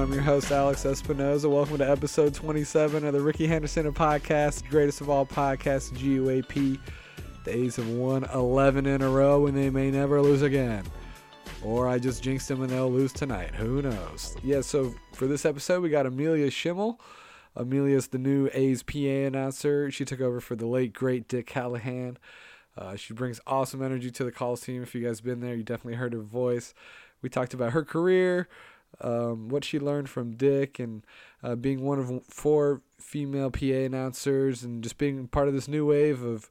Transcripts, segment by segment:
I'm your host, Alex Espinoza. Welcome to episode 27 of the Rickey Henderson podcast, greatest of all podcasts, GOAP. The A's have won 11 in a row and they may never lose again. Or I just jinxed them and they'll lose tonight. Who knows? Yeah, so for this episode, we got Amelia Schimmel. Amelia's the new A's PA announcer. She took over for the late, great Dick Callahan. Uh, she brings awesome energy to the Coliseum. If you guys been there, you definitely heard her voice. We talked about her career, um, what she learned from Dick, and uh, being one of four female PA announcers, and just being part of this new wave of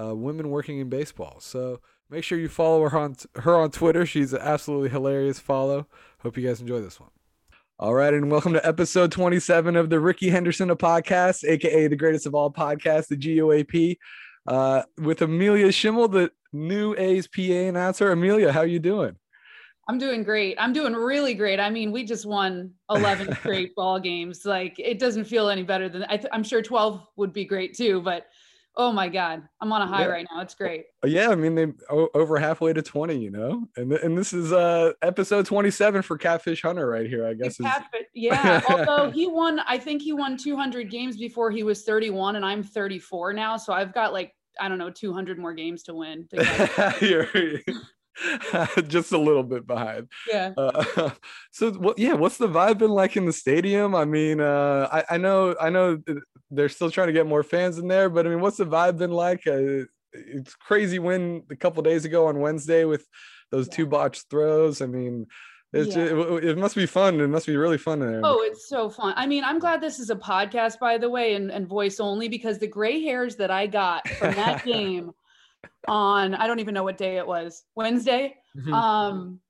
uh, women working in baseball. So make sure you follow her on her on Twitter. She's an absolutely hilarious follow. Hope you guys enjoy this one. All right, and welcome to episode 27 of the Rickey Henderson podcast, aka the greatest of all podcasts, the GOAP, uh, with Amelia Schimmel, the new A's PA announcer. Amelia, how are you doing? I'm doing great. I'm doing really great. I mean, we just won 11 straight ball games. Like it doesn't feel any better than I am sure 12 would be great too. But oh my god, I'm on a high yeah. right now. It's great. Uh, yeah, I mean they over halfway to 20, you know, and and this is uh episode 27 for Catfish Hunter right here. I guess. Catfish, yeah. Although he won, I think he won 200 games before he was 31, and I'm 34 now, so I've got like I don't know 200 more games to win. To just a little bit behind. Yeah. Uh, so what? Yeah. What's the vibe been like in the stadium? I mean, uh, I, I know, I know they're still trying to get more fans in there, but I mean, what's the vibe been like? Uh, it's crazy win a couple days ago on Wednesday with those yeah. two botched throws. I mean, it's yeah. it, it, must be fun. It must be really fun in there. Oh, it's so fun. I mean, I'm glad this is a podcast, by the way, and, and voice only because the gray hairs that I got from that game on I don't even know what day it was, Wednesday. Mm-hmm. Um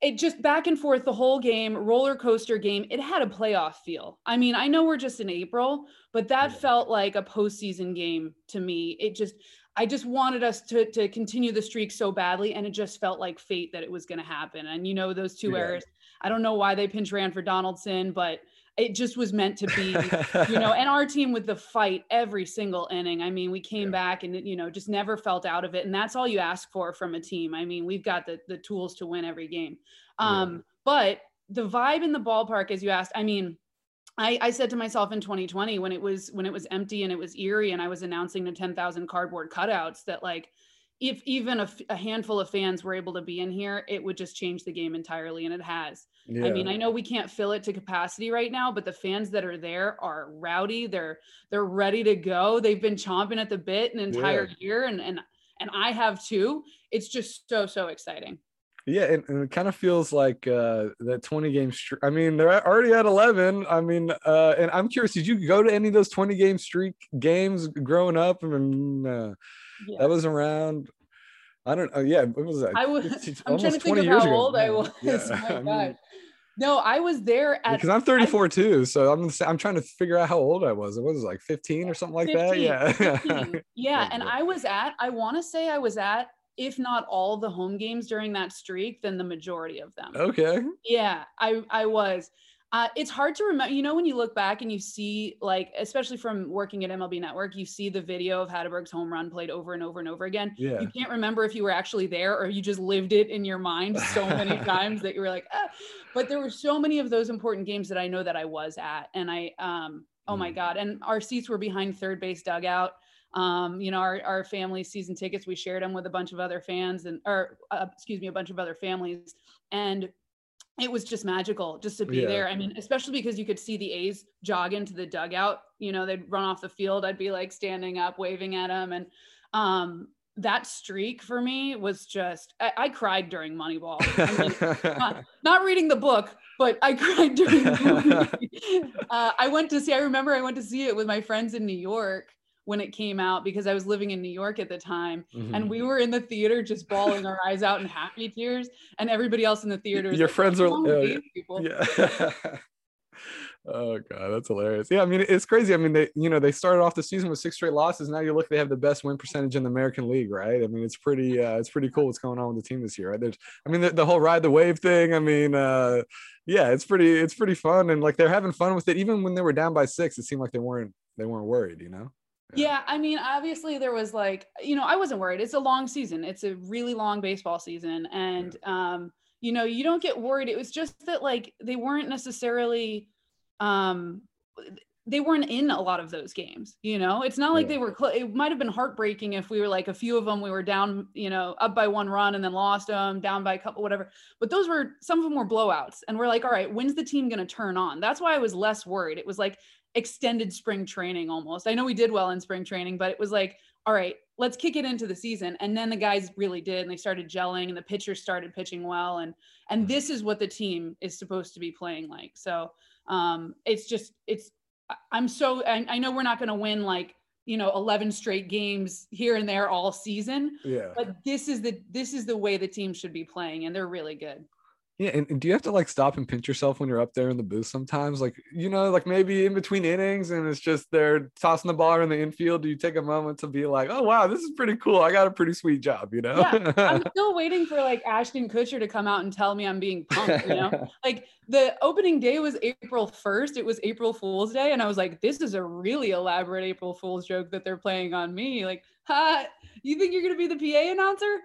it just back and forth the whole game, roller coaster game. It had a playoff feel. I mean, I know we're just in April, but that yeah. felt like a postseason game to me. It just I just wanted us to to continue the streak so badly, and it just felt like fate that it was going to happen. And you know, those two yeah. errors. I don't know why they pinch ran for Donaldson, but it just was meant to be, you know, and our team with the fight every single inning. I mean, we came yeah. back and, you know, just never felt out of it. And that's all you ask for from a team. I mean, we've got the, the tools to win every game. Um, yeah. But the vibe in the ballpark, as you asked, I mean, I, I said to myself in 2020 when it was when it was empty and it was eerie and I was announcing the 10,000 cardboard cutouts that like if even a, a, handful of fans were able to be in here, it would just change the game entirely. And it has. Yeah. I mean, I know we can't fill it to capacity right now, but the fans that are there are rowdy. They're they're ready to go. They've been chomping at the bit an entire yeah. year, and and and I have too. It's just so so exciting. Yeah, and, and it kind of feels like uh, that 20 game streak. I mean, they're already at 11. I mean, uh, and I'm curious, did you go to any of those 20 game streak games growing up? I mean, uh, yeah. that was around I don't know. Yeah, it was like I was. I'm trying to think of how ago. old I was. Yeah. Oh my God. No, I was there at because I'm 34 I, too, so I'm I'm trying to figure out how old I was. It was like 15 or something like 15, that. Yeah, yeah. and I was at. I want to say I was at, if not all the home games during that streak, then the majority of them. Okay. Yeah, I I was. Uh, it's hard to remember. You know, when you look back and you see, like, especially from working at MLB Network, you see the video of Hatteberg's home run played over and over and over again. Yeah. You can't remember if you were actually there or you just lived it in your mind so many times that you were like, ah. but there were so many of those important games that I know that I was at. And I, um, oh my mm. God. And our seats were behind third base dugout. Um, you know, our, our family season tickets, we shared them with a bunch of other fans and, or uh, excuse me, a bunch of other families. And it was just magical just to be yeah. there. I mean, especially because you could see the A's jog into the dugout. You know, they'd run off the field. I'd be like standing up, waving at them. And um, that streak for me was just, I, I cried during Moneyball. I mean, not, not, reading the book, but I cried during the movie. uh, I went to see, I remember I went to see it with my friends in New York when it came out because I was living in New York at the time. Mm-hmm. And we were in the theater just bawling our eyes out in happy tears. And everybody else in the theater. Your like, friends are, uh, yeah. oh god, that's hilarious. Yeah, I mean it's crazy. I mean they, you know, they started off the season with six straight losses. Now you look, they have the best win percentage in the American League, right? I mean it's pretty, uh, it's pretty cool what's going on with the team this year, right? There's, I mean the, the whole ride the wave thing. I mean, uh, yeah, it's pretty, it's pretty fun, and like they're having fun with it. Even when they were down by six, it seemed like they weren't, they weren't worried, you know. Yeah. I mean, obviously there was like, you know, I wasn't worried. It's a long season. It's a really long baseball season. And yeah. um, you know, you don't get worried. It was just that like they weren't necessarily um they weren't in a lot of those games you know it's not like yeah. they were cl- it might have been heartbreaking if we were like a few of them we were down you know up by one run and then lost them down by a couple whatever but those were some of them were blowouts and we're like all right when's the team going to turn on that's why i was less worried it was like extended spring training almost i know we did well in spring training but it was like all right let's kick it into the season and then the guys really did and they started gelling and the pitchers started pitching well and and mm-hmm. this is what the team is supposed to be playing like so um it's just it's I'm so I, I know we're not going to win like you know 11 straight games here and there all season. Yeah. But this is the this is the way the team should be playing, and they're really good. Yeah, and, and, do you have to like stop and pinch yourself when you're up there in the booth sometimes? Like, you know, like maybe in between innings and it's just they're tossing the ball in the infield. Do you take a moment to be like, oh wow, this is pretty cool. I got a pretty sweet job, you know? Yeah. I'm still waiting for like Ashton Kutcher to come out and tell me I'm being punked, you know? like the opening day was April 1st. It was April Fool's Day. And I was like, this is a really elaborate April Fool's joke that they're playing on me. Like, you think you're gonna be the PA announcer?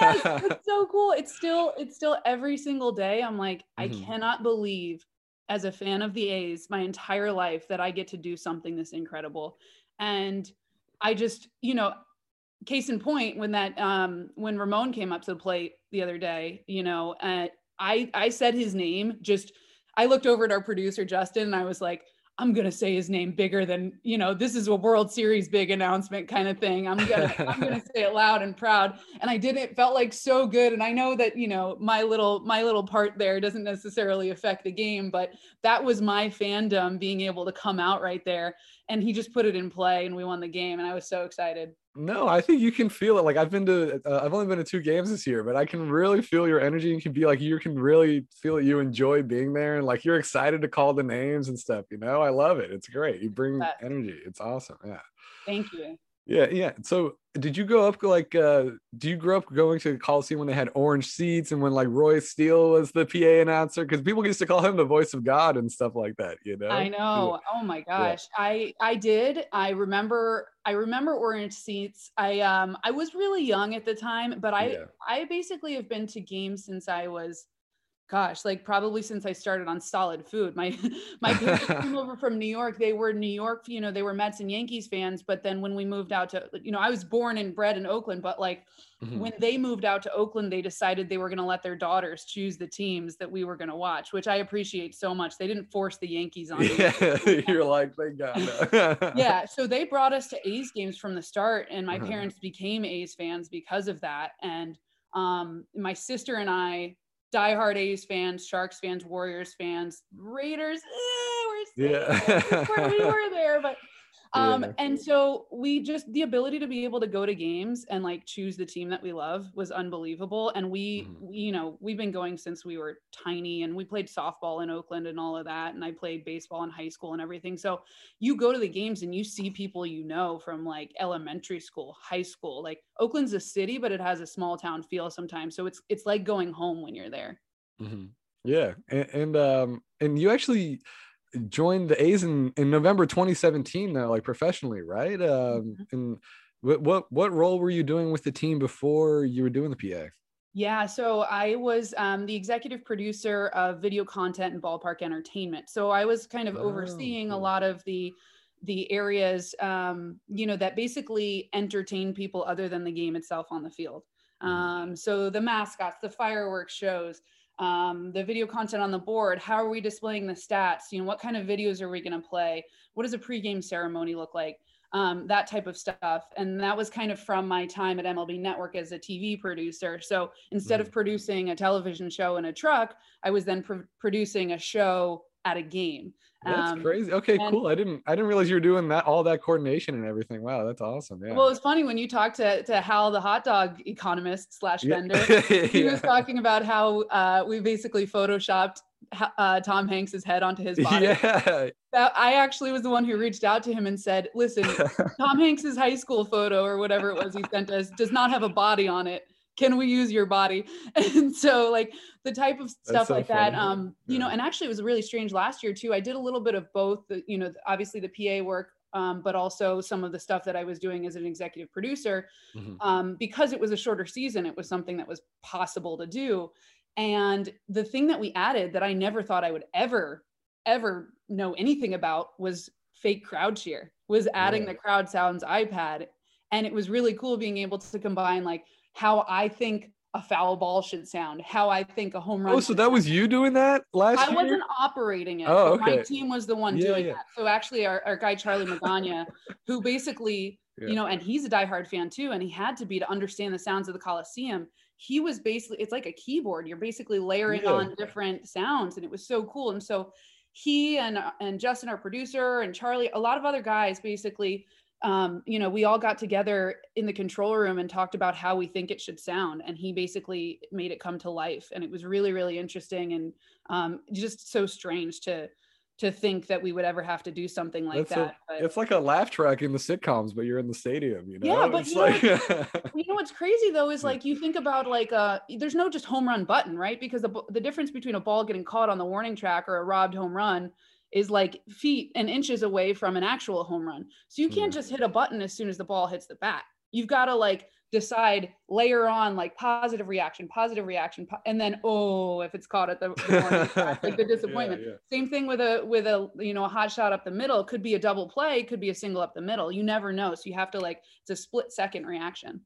yes, it's so cool. It's still, it's still every single day. I'm like, mm-hmm. I cannot believe as a fan of the A's my entire life that I get to do something this incredible. And I just, you know, case in point, when that um when Ramon came up to the plate the other day, you know, uh, I I said his name just I looked over at our producer Justin and I was like, I'm gonna say his name bigger than you know. This is a World Series big announcement kind of thing. I'm gonna I'm gonna say it loud and proud. And I did it. Felt like so good. And I know that you know my little my little part there doesn't necessarily affect the game, but that was my fandom being able to come out right there. And he just put it in play, and we won the game. And I was so excited. No, I think you can feel it. Like I've been to, uh, I've only been to two games this year, but I can really feel your energy. You can be like, you can really feel that you enjoy being there, and like you're excited to call the names and stuff. You know, I love it. It's great. You bring energy. It's awesome. Yeah. Thank you. Yeah, yeah. So, did you grow up like? uh Do you grow up going to the Coliseum when they had orange seats and when like Roy Steele was the PA announcer? Because people used to call him the voice of God and stuff like that. You know. I know. Yeah. Oh my gosh, yeah. I I did. I remember. I remember orange seats. I um I was really young at the time, but I yeah. I basically have been to games since I was gosh, like probably since I started on solid food. My my parents came over from New York. They were New York, you know, they were Mets and Yankees fans. But then when we moved out to, you know, I was born and bred in Oakland, but like mm-hmm. when they moved out to Oakland, they decided they were going to let their daughters choose the teams that we were going to watch, which I appreciate so much. They didn't force the Yankees on. Yeah, you're like, thank God. yeah, so they brought us to A's games from the start, and my uh-huh. parents became A's fans because of that. And um, my sister and I diehard A's fans, Sharks fans, Warriors fans, Raiders. Eh, we're yeah. we were there, but um yeah. and so we just the ability to be able to go to games and like choose the team that we love was unbelievable and we, mm-hmm. we, you know we've been going since we were tiny and we played softball in oakland and all of that and i played baseball in high school and everything so you go to the games and you see people you know from like elementary school high school like oakland's a city but it has a small town feel sometimes so it's it's like going home when you're there mm-hmm. yeah and, and um and you actually joined the A's in, in November 2017 now, like professionally, right? Um, mm-hmm. And what, what what role were you doing with the team before you were doing the PA? Yeah, so I was um, the executive producer of video content and ballpark entertainment. So I was kind of oh, overseeing cool. a lot of the the areas, um, you know, that basically entertain people other than the game itself on the field. Mm-hmm. Um, so the mascots, the fireworks shows, um, the video content on the board how are we displaying the stats? You know what kind of videos are we going to play? What does a pregame ceremony look like? Um, that type of stuff. And that was kind of from my time at mlb network as a tv producer. So instead of mm. producing a television show in a truck i was then pr- producing a show at a game that's um, crazy. Okay, and, cool. I didn't I didn't realize you were doing that all that coordination and everything. Wow, that's awesome. Yeah. Well, it's funny when you talk to to Hal, the hot dog economist slash vendor. Yeah. he yeah. was talking about how uh, we basically photoshopped uh, Tom Hanks's head onto his body. Yeah. That I actually was the one who reached out to him and said, "Listen, Tom Hanks's high school photo or whatever it was he sent us does not have a body on it." Can we use your body and so like the type of stuff so like funny. that um you know and actually it was really strange last year too i did a little bit of both the you know obviously the pa work um, but also some of the stuff that I was doing as an executive producer. Mm-hmm. Um, because it was a shorter season, it was something that was possible to do. And the thing that we added that I never thought I would ever, ever know anything about was fake crowd cheer, was adding Yeah. the crowd sounds iPad. And it was really cool being able to combine like how I think a foul ball should sound, how I think a home run. Oh, so that sound. was you doing that last year? I year? wasn't operating it. Oh, but My team was the one Yeah, doing yeah. that. So actually, our, our guy Charlie Magana, who basically, Yeah. you know, and he's a diehard fan too, and he had to be to understand the sounds of the Coliseum. He was basically, it's like a keyboard. You're basically layering on different sounds, and it was so cool. And so he and uh, and Justin, our producer, and Charlie, a lot of other guys, basically. Um, you know, we all got together in the control room and talked about how we think it should sound, and he basically made it come to life, and it was really, really interesting and um, just so strange to to think that we would ever have to do something like so- that. but It's like a laugh track in the sitcoms, but you're in the stadium, you know? Yeah, but it's you know you know what's crazy though is like you think about like uh there's no just home run button, right? Because the the difference between a ball getting caught on the warning track or a robbed home run is like feet and inches away from an actual home run. So you can't hmm. just hit a button as soon as the ball hits the bat. You've got to like decide layer on like positive reaction, positive reaction, po- and then oh, if it's caught at the, the like the Yeah, disappointment. yeah. Same thing with a with a you know a hot shot up the middle. It could be a double play, could be a single up the middle. You never know. So you have to like it's a split second reaction.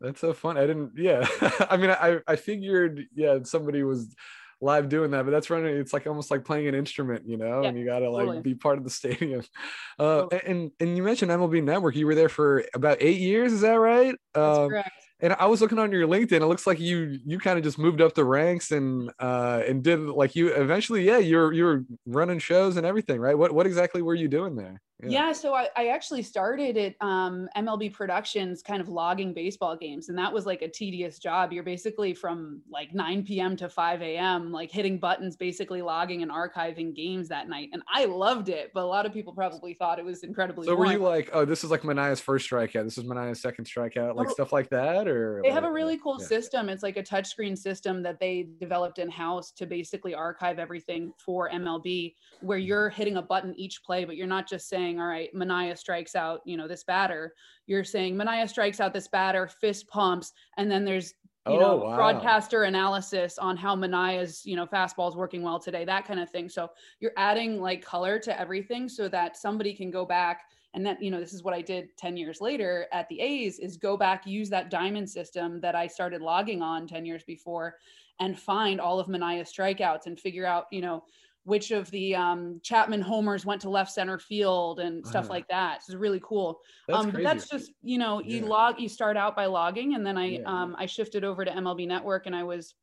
That's so fun. I didn't. Yeah, I mean, I I figured yeah somebody was live doing that, but that's running. It's like almost like playing an instrument, you know, Yeah, and you got to like totally. be part of the stadium. Uh, Totally. and and you mentioned MLB Network. You were there for about eight years. Is that right? That's Um, correct. and I was looking on your LinkedIn. It looks like you you kind of just moved up the ranks and uh and did like you eventually. Yeah, you're you're running shows and everything, right? What what exactly were you doing there? Yeah, so I, I actually started at um, MLB Productions, kind of logging baseball games, and that was like a tedious job. You're basically from like 9 p.m. to 5 a.m., like hitting buttons, basically logging and archiving games that night, and I loved it. But a lot of people probably thought it was incredibly. So were you like, oh, this is like Manaea's first strikeout. This is Manaea's second strikeout, like Oh, stuff like that, or they have a really cool yeah. system. It's like a touchscreen system that they developed in house to basically archive everything for MLB, where Mm-hmm. you're hitting a button each play, but you're not just saying, all right, Manaea strikes out, you know, this batter. You're saying Manaea strikes out this batter, fist pumps, and then there's you Oh, know wow. broadcaster analysis on how Manaea's you know fastball is working well today, that kind of thing. So you're adding like color to everything so that somebody can go back and that you know this is what i did 10 years later at the a's is go back use that diamond system that i started logging on 10 years before and find all of manaea's strikeouts and figure out you know which of the um, chapman homers went to left center field and stuff Uh-huh. like that it's really cool That's um, but that's just you know you Yeah. log you start out by logging and then i Yeah, yeah. um, i shifted over to mlb network and i was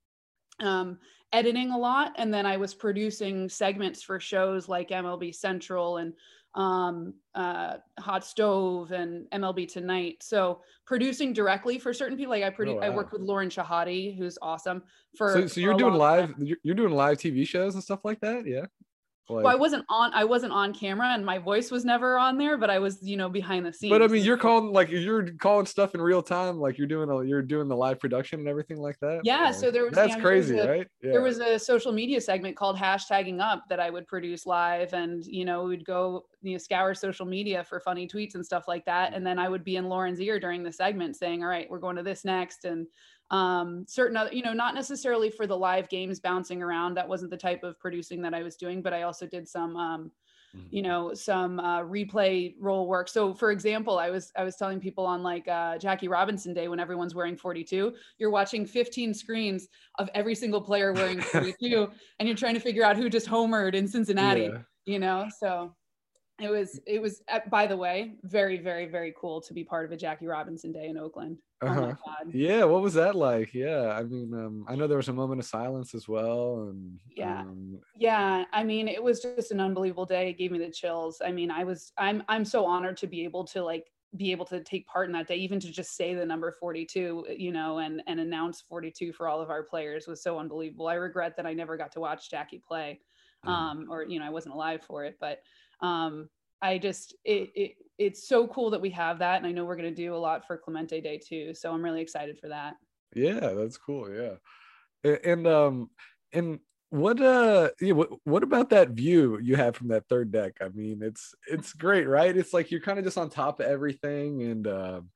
um, editing a lot and then i was producing segments for shows like mlb central and um, uh, hot stove and mlb tonight so producing directly for certain people like i produ- i Oh, wow. worked with lauren shehadi who's awesome for so, so you're doing time. live you're, you're doing live tv shows and stuff like that yeah like, well i wasn't on i wasn't on camera and my voice was never on there but i was you know behind the scenes. but i mean you're calling like you're calling stuff in real time like you're doing a, you're doing the live production and everything like that? Yeah, Like, so there was- that's yeah, there was crazy a- right? yeah. there was a social media segment called hashtagging up that I would produce live and you know we'd go you know scour social media for funny tweets and stuff like that. Mm. And then I would be in Lauren's ear during the segment saying all right we're going to this next. And um certain other you know not necessarily for the live games bouncing around that wasn't the type of producing that I was doing but I also did some um Mhm. you know some uh, replay role work so for example i was i was telling people on like uh, jackie robinson day when everyone's wearing 42 you're watching 15 screens of every single player wearing 42 and you're trying to figure out who just homered in cincinnati Yeah. you know so it was it was uh, by the way very very very cool to be part of a jackie robinson day in oakland oh my Uh-huh. god yeah what was that like yeah i mean um i know there was a moment of silence as well and Yeah. um, yeah i mean it was just an unbelievable day it gave me the chills i mean i was i'm i'm so honored to be able to like be able to take part in that day even to just say the number 42 you know and and announce 42 for all of our players was so unbelievable i regret that i never got to watch jackie play Mhm. um or you know i wasn't alive for it but um i just it, it it's so cool that we have that and i know we're going to do a lot for clemente day too so i'm really excited for that Yeah, that's cool. Yeah. And um and what uh yeah, what, what about that view you have from that third deck? I mean, it's it's great, right? It's like you're kind of just on top of everything and um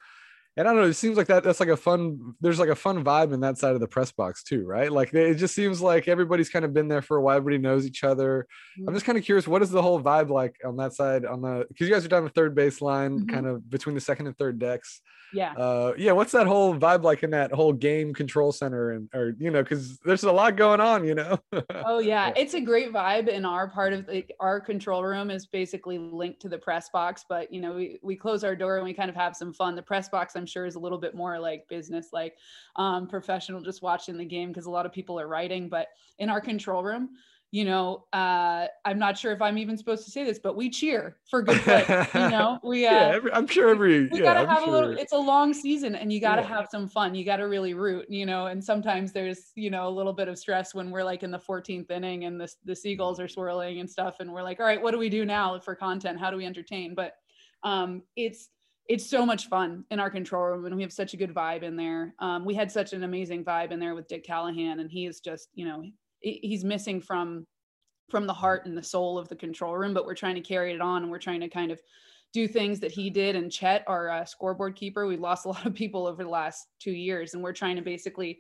and I don't know, it seems like that that's like a fun there's like a fun vibe in that side of the press box too, right? Like it just seems like everybody's kind of been there for a while, everybody knows each other. Mm-hmm. I'm just kind of curious, what is the whole vibe like on that side on the because you guys are down the third baseline, Mhm. kind of between the second and third decks. Yeah. Uh yeah, what's that whole vibe like in that whole game control center and or you know, because there's a lot going on, you know. Oh yeah, Yeah. it's a great vibe in our part of the, our control room is basically linked to the press box, but you know, we, we close our door and we kind of have some fun. The press box I'm sure is a little bit more like business like um professional just watching the game because a lot of people are writing, but in our control room, you know, uh I'm not sure if I'm even supposed to say this, but we cheer for good play. you know, we uh yeah, every, I'm sure every we yeah, gotta I'm have a little it's a long season and you gotta Yeah. have some fun you gotta really root you know and sometimes there's you know a little bit of stress when we're like in the 14th inning and the, the seagulls are swirling and stuff and we're like all right what do we do now for content how do we entertain but um it's it's so much fun in our control room and we have such a good vibe in there. Um, we had such an amazing vibe in there with dick callahan and he is just you know he's missing from from the heart and the soul of the control room but we're trying to carry it on and we're trying to kind of do things that he did. And Chet, our uh, scoreboard keeper. We lost a lot of people over the last two years, and we're trying to basically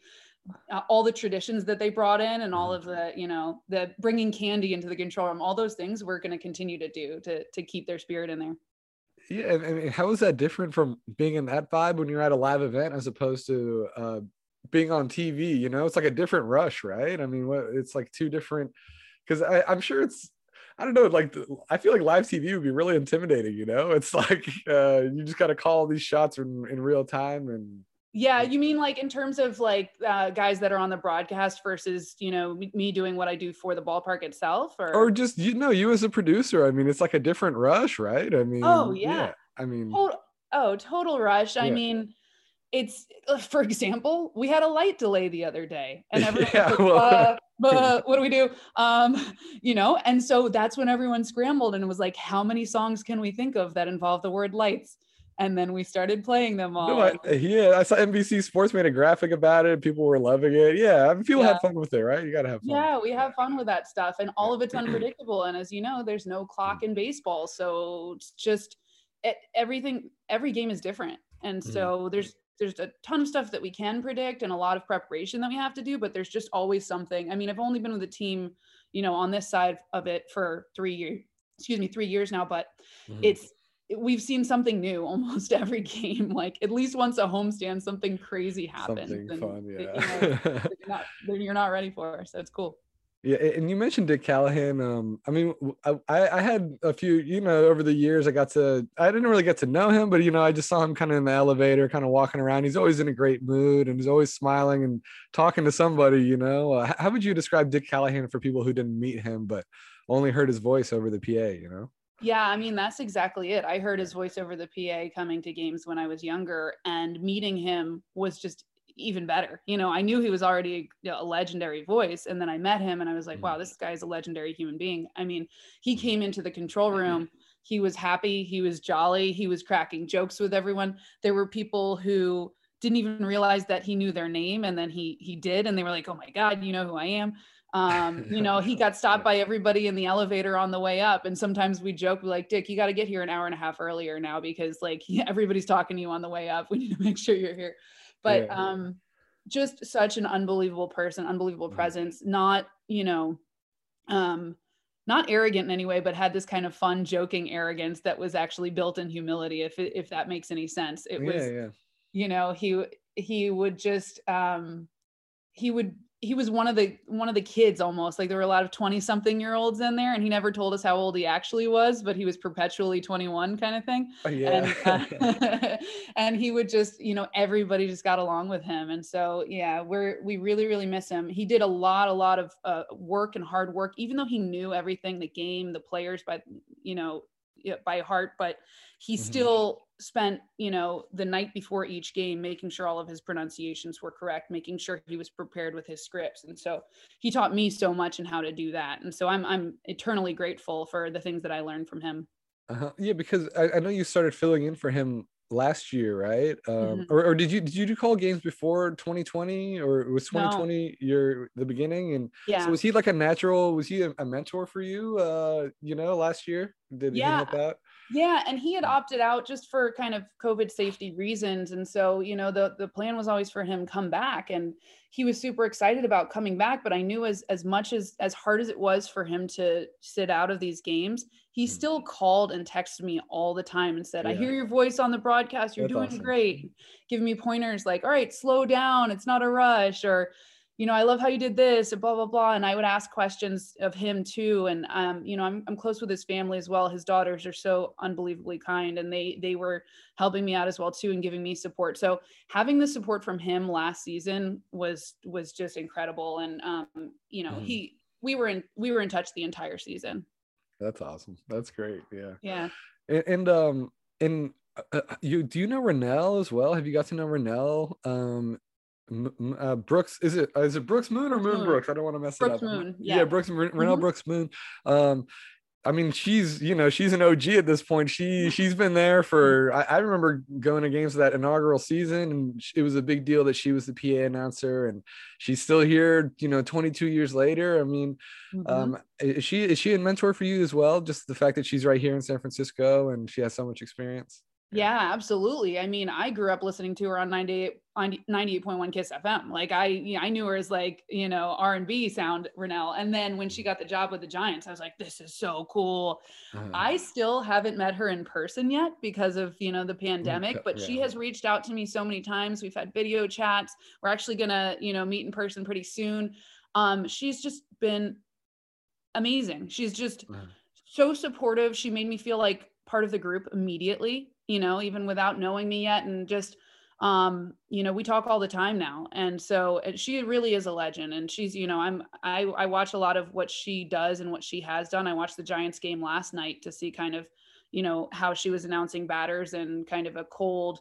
uh, all the traditions that they brought in and all of the you know the bringing candy into the control room all those things we're going to continue to do to to keep their spirit in there Yeah, mean, how is that different from being in that vibe when you're at a live event as opposed to uh, being on TV? You know, it's like a different rush, right? I mean, what it's like two different. Because I'm sure it's, I don't know, like I feel like live TV would be really intimidating. You know, it's like uh, you just got to call these shots in, in real time, and yeah you mean like in terms of like uh, guys that are on the broadcast versus you know me- doing what i do for the ballpark itself or, or just you know, you as a producer. I mean, it's like a different rush, right? I mean, Oh, yeah. I mean, total, oh total rush i mean it's uh, for example we had a light delay the other day and everyone Yeah, like, well- uh, uh, what do we do um you know and so that's when everyone scrambled and it was like how many songs can we think of that involve the word lights and then we started playing them all No, I, yeah, I saw NBC Sports made a graphic about it. People were loving it. Yeah, I mean, people Yeah. had fun with it, right? You got to have fun. yeah we have fun with that stuff and all of it's unpredictable and as you know there's no clock in baseball so it's just it, everything every game is different and Mhm. so there's there's a ton of stuff that we can predict and a lot of preparation that we have to do but there's just always something i mean i've only been with the team you know on this side of it for three years excuse me three years now but Mhm. it's we've seen something new almost every game like at least once a homestand something crazy happens Something and, fun, you know, yeah. you're not, you're not ready for so it's cool Yeah, and you mentioned Dick Callahan. Um, I mean, I, I had a few, you know, over the years, I got to, I didn't really get to know him, but you know, I just saw him kind of in the elevator, kind of walking around. He's always in a great mood and he's always smiling and talking to somebody. You know, uh, how would you describe Dick Callahan for people who didn't meet him but only heard his voice over the PA? You know. Yeah, I mean, that's exactly it. I heard his voice over the PA coming to games when I was younger, and meeting him was just even better. You know, I knew he was already you know, a legendary voice, and then I met him and I was like, wow, mm-hmm. this guy is a legendary human being. I mean, he mm-hmm. came into the control mm-hmm. room, he was happy, he was jolly, he was cracking jokes with everyone. There were people who didn't even realize that he knew their name and then he he did and they were like, "Oh my god, you know who I am." Um you know he got stopped by everybody in the elevator on the way up and sometimes we joke like dick you got to get here an hour and a half earlier now because like everybody's talking to you on the way up we need to make sure you're here but Yeah. um just such an unbelievable person unbelievable Mhm. presence not you know um not arrogant in any way but had this kind of fun joking arrogance that was actually built in humility if if that makes any sense it was yeah, yeah. you know he he would just um he would he was one of the one of the kids almost like there were a lot of 20 something year olds in there and he never told us how old he actually was but he was perpetually 21 kind of thing Oh, yeah. and uh, and he would just you know everybody just got along with him and so yeah we're we really really miss him he did a lot a lot of uh, work and hard work even though he knew everything the game the players by you know by heart but he Mhm. still spent you know the night before each game making sure all of his pronunciations were correct making sure he was prepared with his scripts and so he taught me so much and how to do that and so i'm i'm eternally grateful for the things that i learned from him Uh-huh. Yeah, because I, I know you started filling in for him last year, right? Um, Mhm. or, or did you did you do call games before 2020 or was No. 2020 your the beginning? And yeah so was he like a natural? Was he a, mentor for you? Uh, you know, last year. Did he Yeah. help out? Yeah, and he had opted out just for kind of COVID safety reasons, and so you know the the plan was always for him come back, and he was super excited about coming back. But I knew as as much as as hard as it was for him to sit out of these games, he Mm. still called and texted me all the time and said, "I hear your voice on the broadcast. You're That's doing awesome. great." Giving me pointers like, "All right, slow down. It's not a rush," or you know, I love how you did this, and blah blah blah. And I would ask questions of him too. And um, you know, I'm I'm close with his family as well. His daughters are so unbelievably kind, and they they were helping me out as well too, and giving me support. So having the support from him last season was was just incredible. And um, you know, Mhm. he we were in we were in touch the entire season. That's awesome. That's great. Yeah. Yeah. And, and um and uh, uh, you do you know Renel as well? Have you got to know Renel? Um M- uh, Brooks is it uh, it Brooks Moon or Moon Moon. Brooks? I don't want to mess Brooks it up. Moon, Yeah, yeah. Brooks Ren- Mhm. Brooks Moon. Um I mean, she's you know she's an OG at this point. She she's been there for. I, I remember going to games of that inaugural season, and it was a big deal that she was the PA announcer, and she's still here. You know, 22 years later. I mean, Mhm. um, is she is she a mentor for you as well? Just the fact that she's right here in San Francisco and she has so much experience. Yeah, absolutely. I mean, I grew up listening to her on 98, 98.1 Kiss FM. Like I, you know, I knew her as like, you know, R&B sound Renel. And then when she got the job with the Giants, I was like, this is so cool. Uh-huh. I still haven't met her in person yet because of, you know, the pandemic, but she has reached out to me so many times. We've had video chats. We're actually going to, you know, meet in person pretty soon. Um, she's just been amazing. She's just Uh-huh. so supportive. She made me feel like part of the group immediately, you know, even without knowing me yet. And just, um, you know, we talk all the time now. And so she really is a legend. And she's, you know, I'm, I, I watch a lot of what she does and what she has done. I watched the Giants game last night to see kind of, you know, how she was announcing batters and kind of a cold,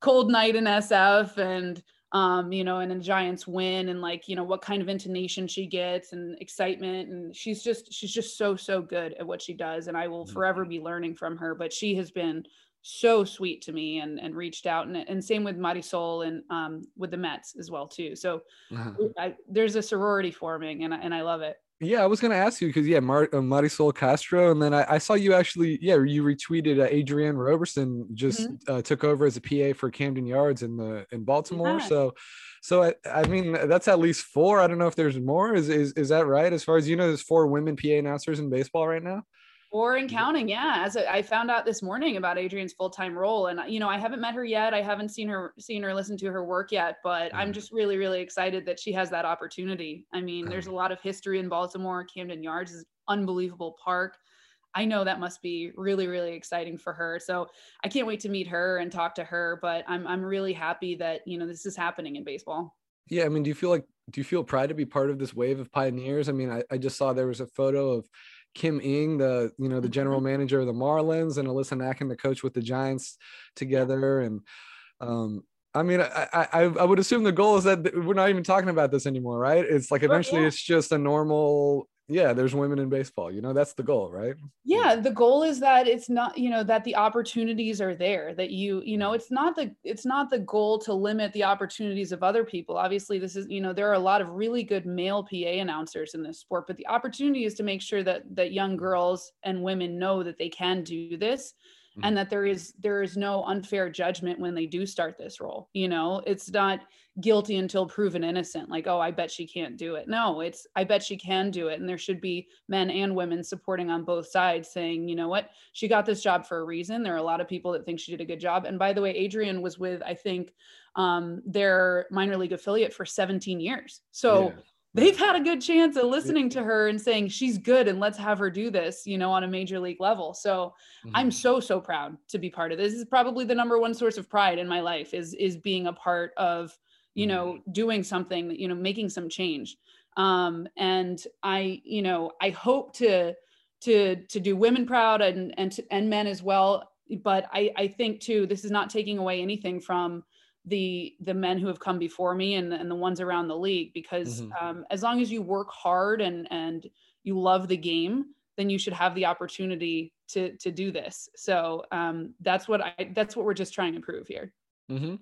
cold night in SF and, um, you know, and a Giants win and like, you know, what kind of intonation she gets and excitement. And she's just, she's just so, so good at what she does. And I will Mhm. forever be learning from her, but she has been so sweet to me and, and reached out and, and same with Marisol and, um, with the Mets as well too. So Uh-huh. I, there's a sorority forming and I, and I love it. Yeah, I was gonna ask you because yeah, Mar- uh, Marisol Castro, and then I, I saw you actually yeah you retweeted uh, Adrienne Roberson just uh, took over as a PA for Camden Yards in the in Baltimore. Yeah. So, so I, I mean that's at least four. I don't know if there's more. Is is is that right? As far as you know, there's four women PA announcers in baseball right now. Or in counting, yeah. As I found out this morning about Adrienne's full time role, and you know, I haven't met her yet. I haven't seen her, seen her, listen to her work yet. But I'm Mhm. just really, really excited that she has that opportunity. I mean, there's a lot of history in Baltimore. Camden Yards is an unbelievable park. I know that must be really, really exciting for her. So I can't wait to meet her and talk to her. But I'm, I'm really happy that you know this is happening in baseball. Yeah, I mean, do you feel like do you feel pride to be part of this wave of pioneers? I mean, I, I just saw there was a photo of Kim Ng, the you know the general manager of the Marlins, and Alyssa Nakken, the coach with the Giants, together. And um, I mean, I, I I would assume the goal is that we're not even talking about this anymore, right? It's like eventually yeah. it's just a normal. Yeah, there's women in baseball. You know, that's the goal, right? yeah the goal is that it's not you know that the opportunities are there that you you know it's not the it's not the goal to limit the opportunities of other people obviously this is you know there are a lot of really good male pa announcers in this sport but the opportunity is to make sure that that young girls and women know that they can do this and that there is there is no unfair judgment when they do start this role you know? It's not guilty until proven innocent like oh i bet she can't do it. No it's i bet she can do it. And there should be men and women supporting on both sides saying you know what? She got this job for a reason. There are a lot of people that think she did a good job. And by the way adrienne was with i think um, their minor league affiliate for 17 years. So Yeah. They've had a good chance of listening to her and saying she's good and let's have her do this you know on a major league level. So i'm Mhm. so so proud to be part of this. this is probably the number one source of pride in my life is is being a part of you know doing something you know making some change. Um and i you know i hope to to to do women proud and and to, and men as well. But i i think too this is not taking away anything from the the men who have come before me and, and the ones around the league because Mhm. um, as long as you work hard and and you love the game then you should have the opportunity to to do this so um, that's what i that's what we're just trying to prove here mm-hmm.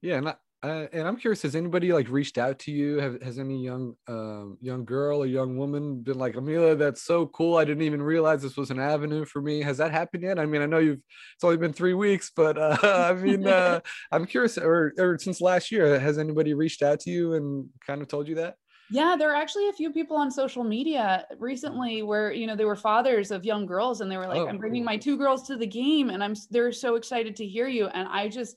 Yeah, and I, Uh, and I'm curious, has anybody like reached out to you? Have, has any young um, young girl or young woman been like, Amelia, that's so cool. I didn't even realize this was an avenue for me. Has that happened yet? I mean, I know you've it's only been three weeks, but uh, I mean, uh, I'm curious. Or, or since last year, has anybody reached out to you and kind of told you that? Yeah, there are actually a few people on social media recently where you know they were fathers of young girls, and they were like, Oh, "I'm bringing my two girls to the game, and I'm they're so excited to hear you." And I just,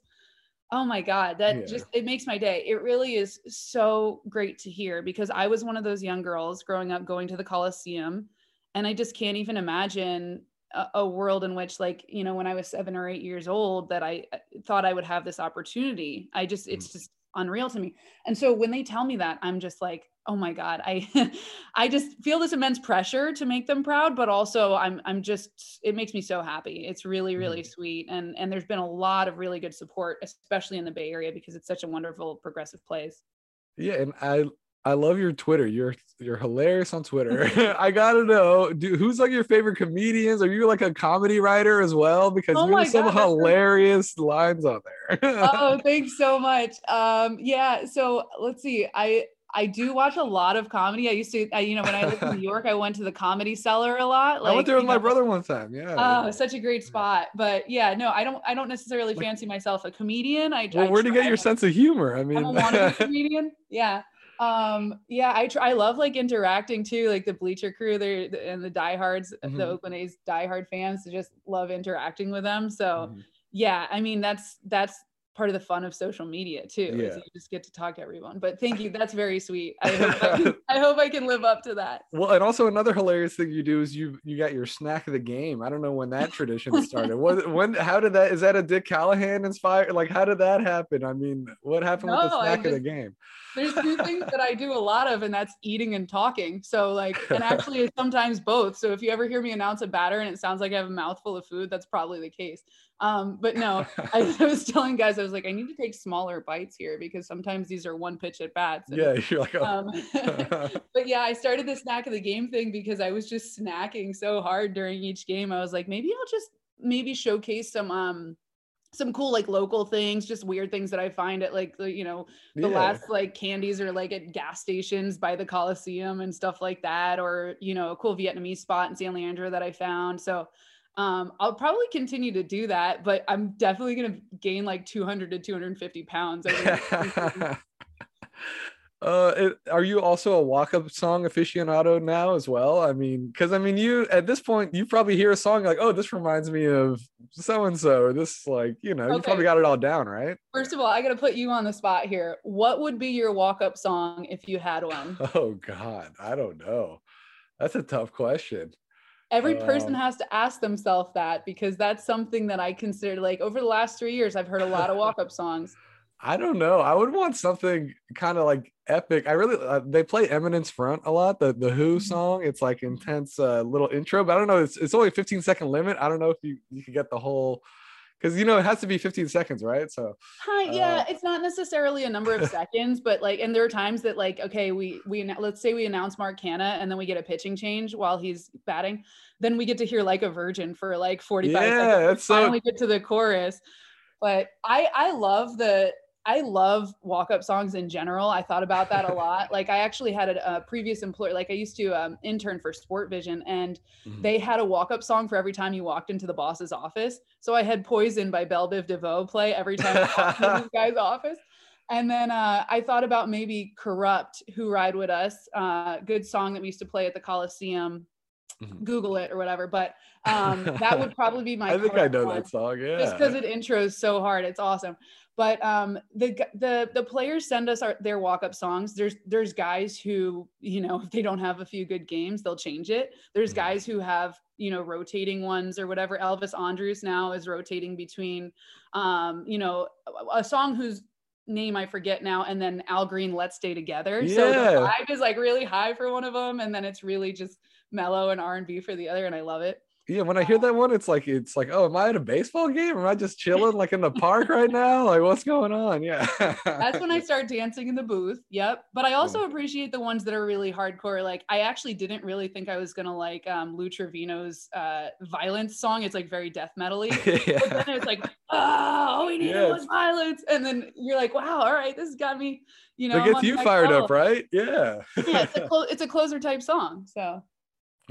oh my god, that Yeah. just it makes my day. It really is so great to hear because I was one of those young girls growing up going to the Coliseum, and I just can't even imagine a, a world in which like you know when I was seven or eight years old that I uh, thought I would have this opportunity. I just it's Mm. just unreal to me. And so when they tell me that, I'm just like, oh my God, I I just feel this immense pressure to make them proud, but also I'm I'm just it makes me so happy. It's really, really sweet. And and there's been a lot of really good support, especially in the Bay Area, because it's such a wonderful progressive place. Yeah, and I I love your Twitter. You're you're hilarious on Twitter. I gotta know, do who's like your favorite comedians? Are you like a comedy writer as well? Because Oh you have some God, hilarious lines on there. oh, thanks so much. Um, yeah, so let's see. I I do watch a lot of comedy. I used to, I, you know, when I lived in New York, I went to the comedy cellar a lot. I went there with my know, brother one time. Yeah. Oh, such a great spot. But yeah, no, I don't I don't necessarily fancy myself a comedian. I, well, I where do you get your sense of humor? I I'm mean, a comedian. Yeah. Um, yeah, I try I love like interacting too, like the bleacher crew there and the diehards, Mhm. the Oakland A's diehard fans to just love interacting with them. So Mhm. yeah, I mean that's that's part of the fun of social media too. Is Yeah. you just get to talk to everyone. But thank you. That's very sweet. I hope I, can, I hope I can live up to that. Well, and also another hilarious thing you do is you you got your snack of the game. I don't know when that tradition started. What when how did that is that a Dick Callahan inspired? Like how did that happen? I mean, what happened with the No, snack of the game? there's two things that I do a lot of, and that's eating and talking. So like, and actually sometimes both. So if you ever hear me announce a batter and it sounds like I have a mouthful of food, that's probably the case. Um, but no, I, I was telling guys, I was like, I need to take smaller bites here because sometimes these are one pitch at bats. yeah, you're like, oh. Um, but yeah, I started the snack of the game thing because I was just snacking so hard during each game. I was like, maybe I'll just maybe showcase some um some cool like local things, just weird things that I find at like the you know the yeah. last like candies or like at gas stations by the Coliseum and stuff like that, or you know, a cool Vietnamese spot in San Leandro that I found. So um, I'll probably continue to do that, but I'm definitely gonna gain like 200 to 250 pounds. uh, it, are you also a walk-up song aficionado now as well? I mean, because I mean, you at this point you probably hear a song like, "Oh, this reminds me of so and so," or this like, you know, you probably got it all down, right? First of all, I gotta put you on the spot here. What would be your walk-up song if you had one? Oh God, I don't know. That's a tough question. Every person Um, has to ask themselves that because that's something that I consider like over the last three years, I've heard a lot of walk-up songs. I don't know. I would want something kind of like epic. I really uh, they play Eminence Front a lot. The the Who Mhm. song. It's like intense uh, little intro, but I don't know. It's it's only 15 second limit. I don't know if you you could get the whole because you know it has to be 15 seconds, right? So Hi, yeah, Uh, it's not necessarily a number of seconds, but like, and there are times that like, okay, we we let's say we announce Mark Canha and then we get a pitching change while he's batting, then we get to hear like a virgin for like 45 Yeah, seconds. that's so- finally get to the chorus. But I I love the I love walk up songs in general. I thought about that a lot. Like I actually had a, a previous employer, like I used to um, intern for Sportvision, and Mhm. they had a walk up song for every time you walked into the boss's office. So I had Poison by Bell Biv DeVoe play every time I walked into this guy's office. And then uh, I thought about maybe Kurupt, Who Ride With Us, uh, good song that we used to play at the Coliseum. Mhm. Google it or whatever. But um, that would probably be my I think I know that song. Yeah. just because it intros so hard it's awesome but um the the the players send us our, their walk-up songs. There's there's guys who you know if they don't have a few good games they'll change it. There's Mhm. guys who have you know rotating ones or whatever. Elvis andrus now is rotating between um you know a, song whose name i forget now and then al green let's stay together. So the Yeah. vibe is like really high for one of them and then it's really just mellow and r&b for the other and i love it yeah, when I hear that one, it's like it's like, oh, am I at a baseball game? Am I just chilling like in the park right now? Like, what's going on? Yeah. That's when I start dancing in the booth. Yep. But I also appreciate the ones that are really hardcore. Like, I actually didn't really think I was gonna like um Lou Trivino's uh violence song. It's like very death metally. yeah. But then it's like, oh, all we needed was violence. And then you're like, wow, all right, this has got me, you know. It gets you fired up, right? Yeah. yeah, it's a, clo- it's a closer type song. So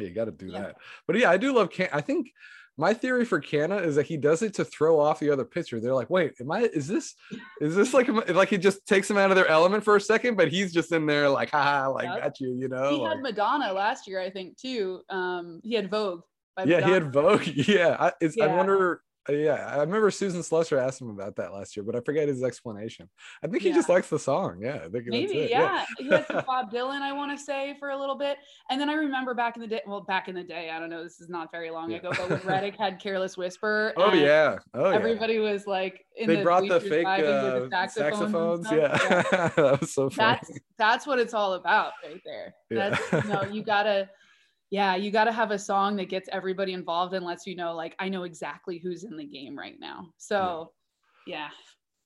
yeah, you got to do yeah. that. But yeah, I do love Can. I think my theory for Canha is that he does it to throw off the other pitcher. They're like, wait, am I? Is this? Is this like like he just takes them out of their element for a second, but he's just in there like, ha, like yep. got you, you know. He like, had Madonna last year, I think, too. Um, he had Vogue. yeah, he had Vogue. Yeah, I, yeah. I wonder yeah, I remember Susan Slusser asked him about that last year, but I forget his explanation. I think he yeah. just likes the song. Yeah, I think maybe. Yeah. yeah, he had some Bob Dylan, I want to say, for a little bit, and then I remember back in the day. Well, back in the day, I don't know. This is not very long yeah. ago, but when Reddick had "Careless Whisper." Oh yeah, oh everybody was like, they the brought the fake uh, the saxophones. saxophones. Yeah, that was so funny. That's that's what it's all about, right there. That's you know, you gotta yeah, you got to have a song that gets everybody involved and lets you know, like, I know exactly who's in the game right now. So, yeah, yeah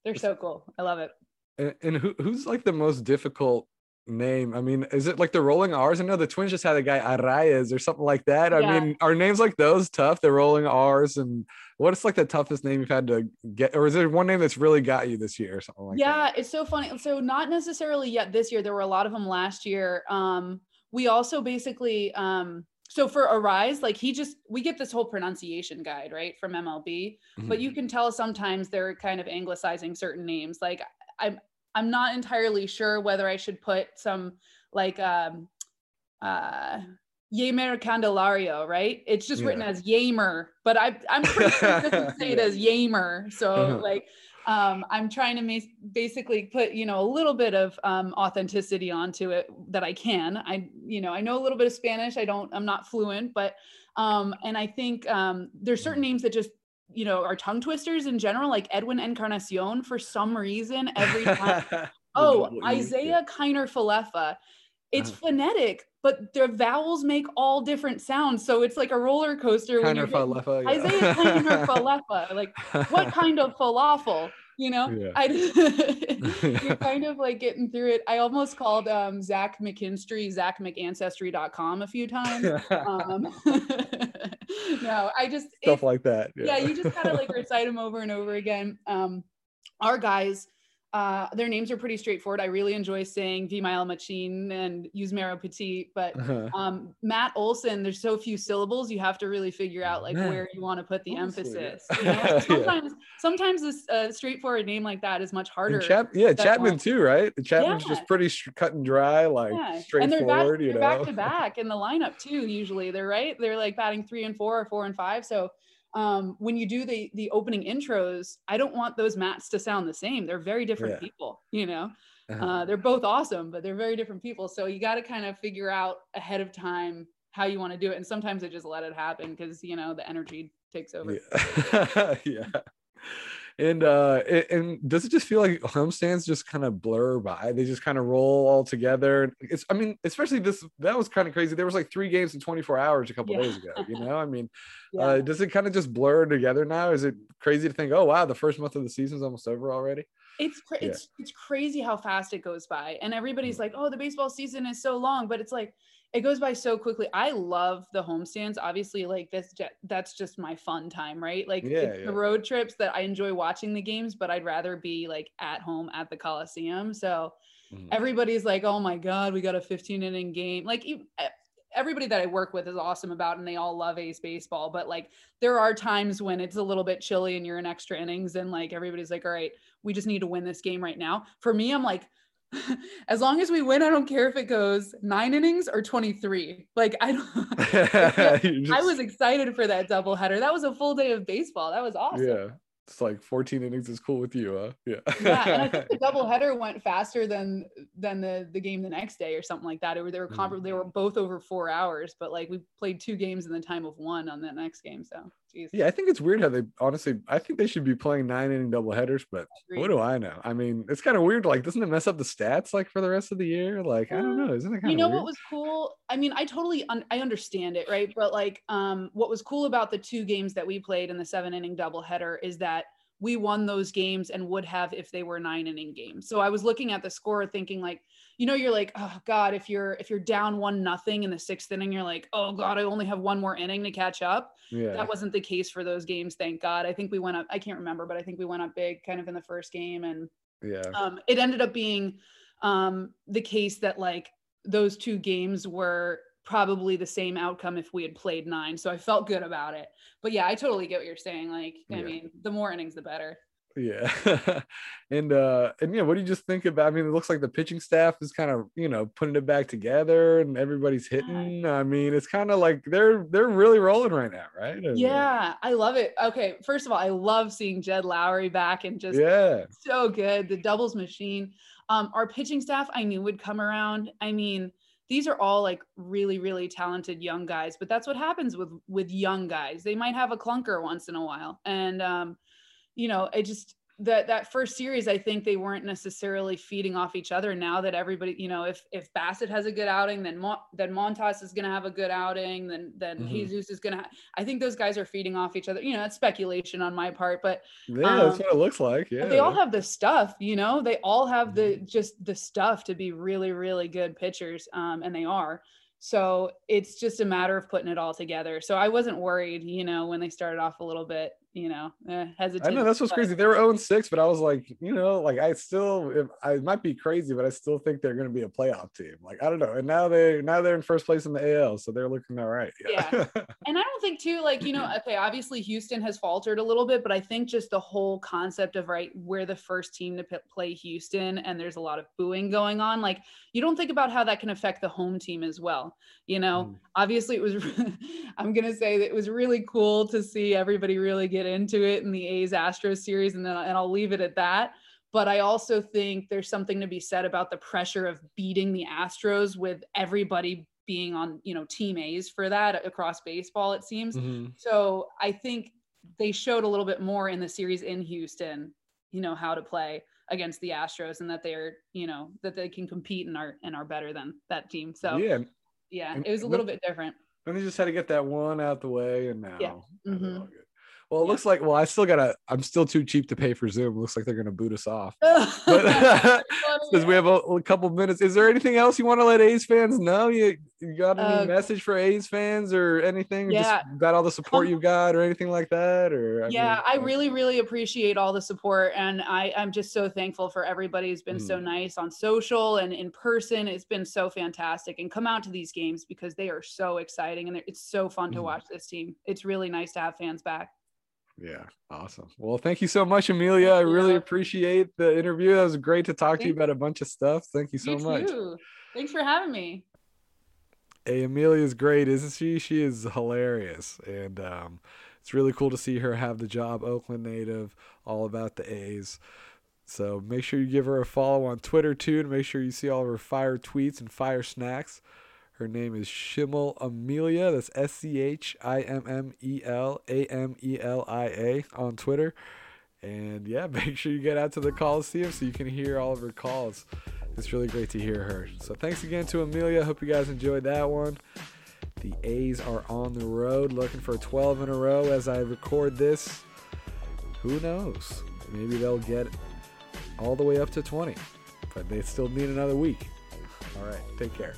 they're so cool. I love it. And, and who, who's like the most difficult name? I mean, is it like the rolling R's? I know the Twins just had a guy Arraez or something like that. Yeah. I mean, are names like those tough? The rolling R's and what is like the toughest name you've had to get, or is there one name that's really got you this year or something like yeah, that? Yeah, it's so funny. So not necessarily yet this year. There were a lot of them last year. Um, we also basically um so for Arraez like he just we get this whole pronunciation guide right from mlb mm-hmm. but you can tell sometimes they're kind of anglicizing certain names like i'm i'm not entirely sure whether i should put some like um uh Jeimer Candelario, right? It's just yeah. written as Yamer, but I, I'm pretty sure say it as Yamer. So uh-huh. like, um, I'm trying to ma- basically put, you know, a little bit of um, authenticity onto it that I can. I, you know, I know a little bit of Spanish. I don't, I'm not fluent, but, um, and I think um, there's certain names that just, you know, are tongue twisters in general, like Edwin Encarnacion for some reason every time. oh, Isiah Kiner Falefa. It's phonetic, but the vowels make all different sounds. So it's like a roller coaster. Kind of falefa. Yeah. Isiah kind of falefa. Like what kind of falafel? You know, yeah. I you're kind of like getting through it. I almost called um, Zach McKinstry, ZachMcAncestry.com a few times. Um, no, I just stuff like that. Yeah. yeah, you just gotta like recite them over and over again. Um, our guys uh, their names are pretty straightforward. I really enjoy saying Vimael Machin and Yusmeiro Petit, but uh-huh. um, Matt Olson, there's so few syllables, you have to really figure out like where you want to put the emphasis. You know? sometimes, yeah. sometimes a uh, straightforward name like that is much harder. Chap- yeah, Chapman too, right? Chapman's yeah. just pretty sh- cut and dry, like straightforward. And they're you know? back to back in the lineup too. Usually, they're right. They're like batting three and four or four and five. So um, when you do the the opening intros, I don't want those mats to sound the same. They're very different yeah. people, you know. Uh-huh. Uh, they're both awesome, but they're very different people. So you got to kind of figure out ahead of time how you want to do it, and sometimes I just let it happen because you know the energy takes over. Yeah. yeah and uh and does it just feel like homestands just kind of blur by they just kind of roll all together it's i mean especially this that was kind of crazy there was like three games in 24 hours a couple yeah. days ago you know i mean yeah. uh does it kind of just blur together now is it crazy to think oh wow the first month of the season is almost over already it's cra- yeah. it's it's crazy how fast it goes by and everybody's mm. like oh the baseball season is so long but it's like it goes by so quickly. I love the homestands. Obviously, like this, that's just my fun time, right? Like yeah, yeah. the road trips that I enjoy watching the games, but I'd rather be like at home at the Coliseum. So mm. everybody's like, "Oh my God, we got a 15 inning game!" Like everybody that I work with is awesome about, and they all love A's baseball. But like, there are times when it's a little bit chilly and you're in extra innings, and like everybody's like, "All right, we just need to win this game right now." For me, I'm like as long as we win, I don't care if it goes nine innings or 23. Like I don't just... I was excited for that doubleheader. That was a full day of baseball. That was awesome. Yeah. it's like 14 innings is cool with you, huh? Yeah. yeah, and I think the doubleheader went faster than than the the game the next day or something like that. It they were mm. comparable. They were both over four hours, but like we played two games in the time of one on that next game. So, geez. Yeah, I think it's weird how they honestly. I think they should be playing nine inning doubleheaders, but what do I know? I mean, it's kind of weird. Like, doesn't it mess up the stats like for the rest of the year? Like, I don't know. Isn't it kind of You know weird? what was cool? I mean, I totally un- I understand it, right? But like, um, what was cool about the two games that we played in the seven inning doubleheader is that we won those games and would have if they were nine inning games. So I was looking at the score thinking like, you know, you're like, oh God, if you're if you're down one nothing in the sixth inning, you're like, oh God, I only have one more inning to catch up. Yeah. That wasn't the case for those games, thank God. I think we went up, I can't remember, but I think we went up big kind of in the first game. And yeah, um, it ended up being um the case that like those two games were probably the same outcome if we had played nine. So I felt good about it. But yeah, I totally get what you're saying. Like, I yeah. mean, the more innings, the better. Yeah. and uh and yeah, what do you just think about? I mean, it looks like the pitching staff is kind of, you know, putting it back together and everybody's hitting. I mean, it's kind of like they're they're really rolling right now, right? Yeah, I love it. Okay, first of all, I love seeing Jed Lowrie back and just yeah, so good. The doubles machine. Um, our pitching staff I knew would come around. I mean, these are all like really really talented young guys but that's what happens with with young guys they might have a clunker once in a while and um you know I just that that first series i think they weren't necessarily feeding off each other now that everybody you know if if Bassitt has a good outing then Mo- then montas is going to have a good outing then then mm-hmm. jesus is going to ha- i think those guys are feeding off each other you know that's speculation on my part but yeah um, that's what it looks like yeah they all have the stuff you know they all have the mm-hmm. just the stuff to be really really good pitchers um and they are so it's just a matter of putting it all together. So I wasn't worried, you know, when they started off a little bit, you know, eh, hesitant. I know that's what's but... crazy. They were 0 6, but I was like, you know, like I still, I might be crazy, but I still think they're going to be a playoff team. Like I don't know. And now they now they're in first place in the AL, so they're looking all right. Yeah. yeah. and I don't think too, like you know, okay, obviously Houston has faltered a little bit, but I think just the whole concept of right, we're the first team to p- play Houston, and there's a lot of booing going on. Like you don't think about how that can affect the home team as well. You know, mm. obviously it was. I'm gonna say that it was really cool to see everybody really get into it in the A's Astros series, and then and I'll leave it at that. But I also think there's something to be said about the pressure of beating the Astros with everybody being on, you know, team A's for that across baseball, it seems. Mm-hmm. So I think they showed a little bit more in the series in Houston, you know, how to play against the Astros and that they're, you know, that they can compete and are and are better than that team. So yeah, yeah, it was a little bit different. And they just had to get that one out the way, and now yeah. Mm-hmm. Well, it looks like well, I still gotta. I'm still too cheap to pay for Zoom. It looks like they're gonna boot us off. Because we have a, a, couple minutes. Is there anything else you want to let A's fans know? You, you got any uh, message for A's fans or anything? Yeah. Just got all the support you got or anything like that? Or I yeah, mean, I really, really appreciate all the support, and I I'm just so thankful for everybody who's been mm. so nice on social and in person. It's been so fantastic, and come out to these games because they are so exciting and it's so fun to mm. watch this team. It's really nice to have fans back. Yeah, awesome. Well, thank you so much, Amelia. I really appreciate the interview. That was great to talk to you about a bunch of stuff. Thank you so you much. Thanks for having me. Hey, Amelia's great, isn't she? She is hilarious, and um, it's really cool to see her have the job. Oakland native, all about the A's. So make sure you give her a follow on Twitter too, and make sure you see all of her fire tweets and fire snacks. Her name is Schimmel Amelia. That's S C H I M M E L A M E L I A on Twitter. And yeah, make sure you get out to the Coliseum so you can hear all of her calls. It's really great to hear her. So thanks again to Amelia. Hope you guys enjoyed that one. The A's are on the road looking for 12 in a row as I record this. Who knows? Maybe they'll get all the way up to 20, but they still need another week. All right, take care.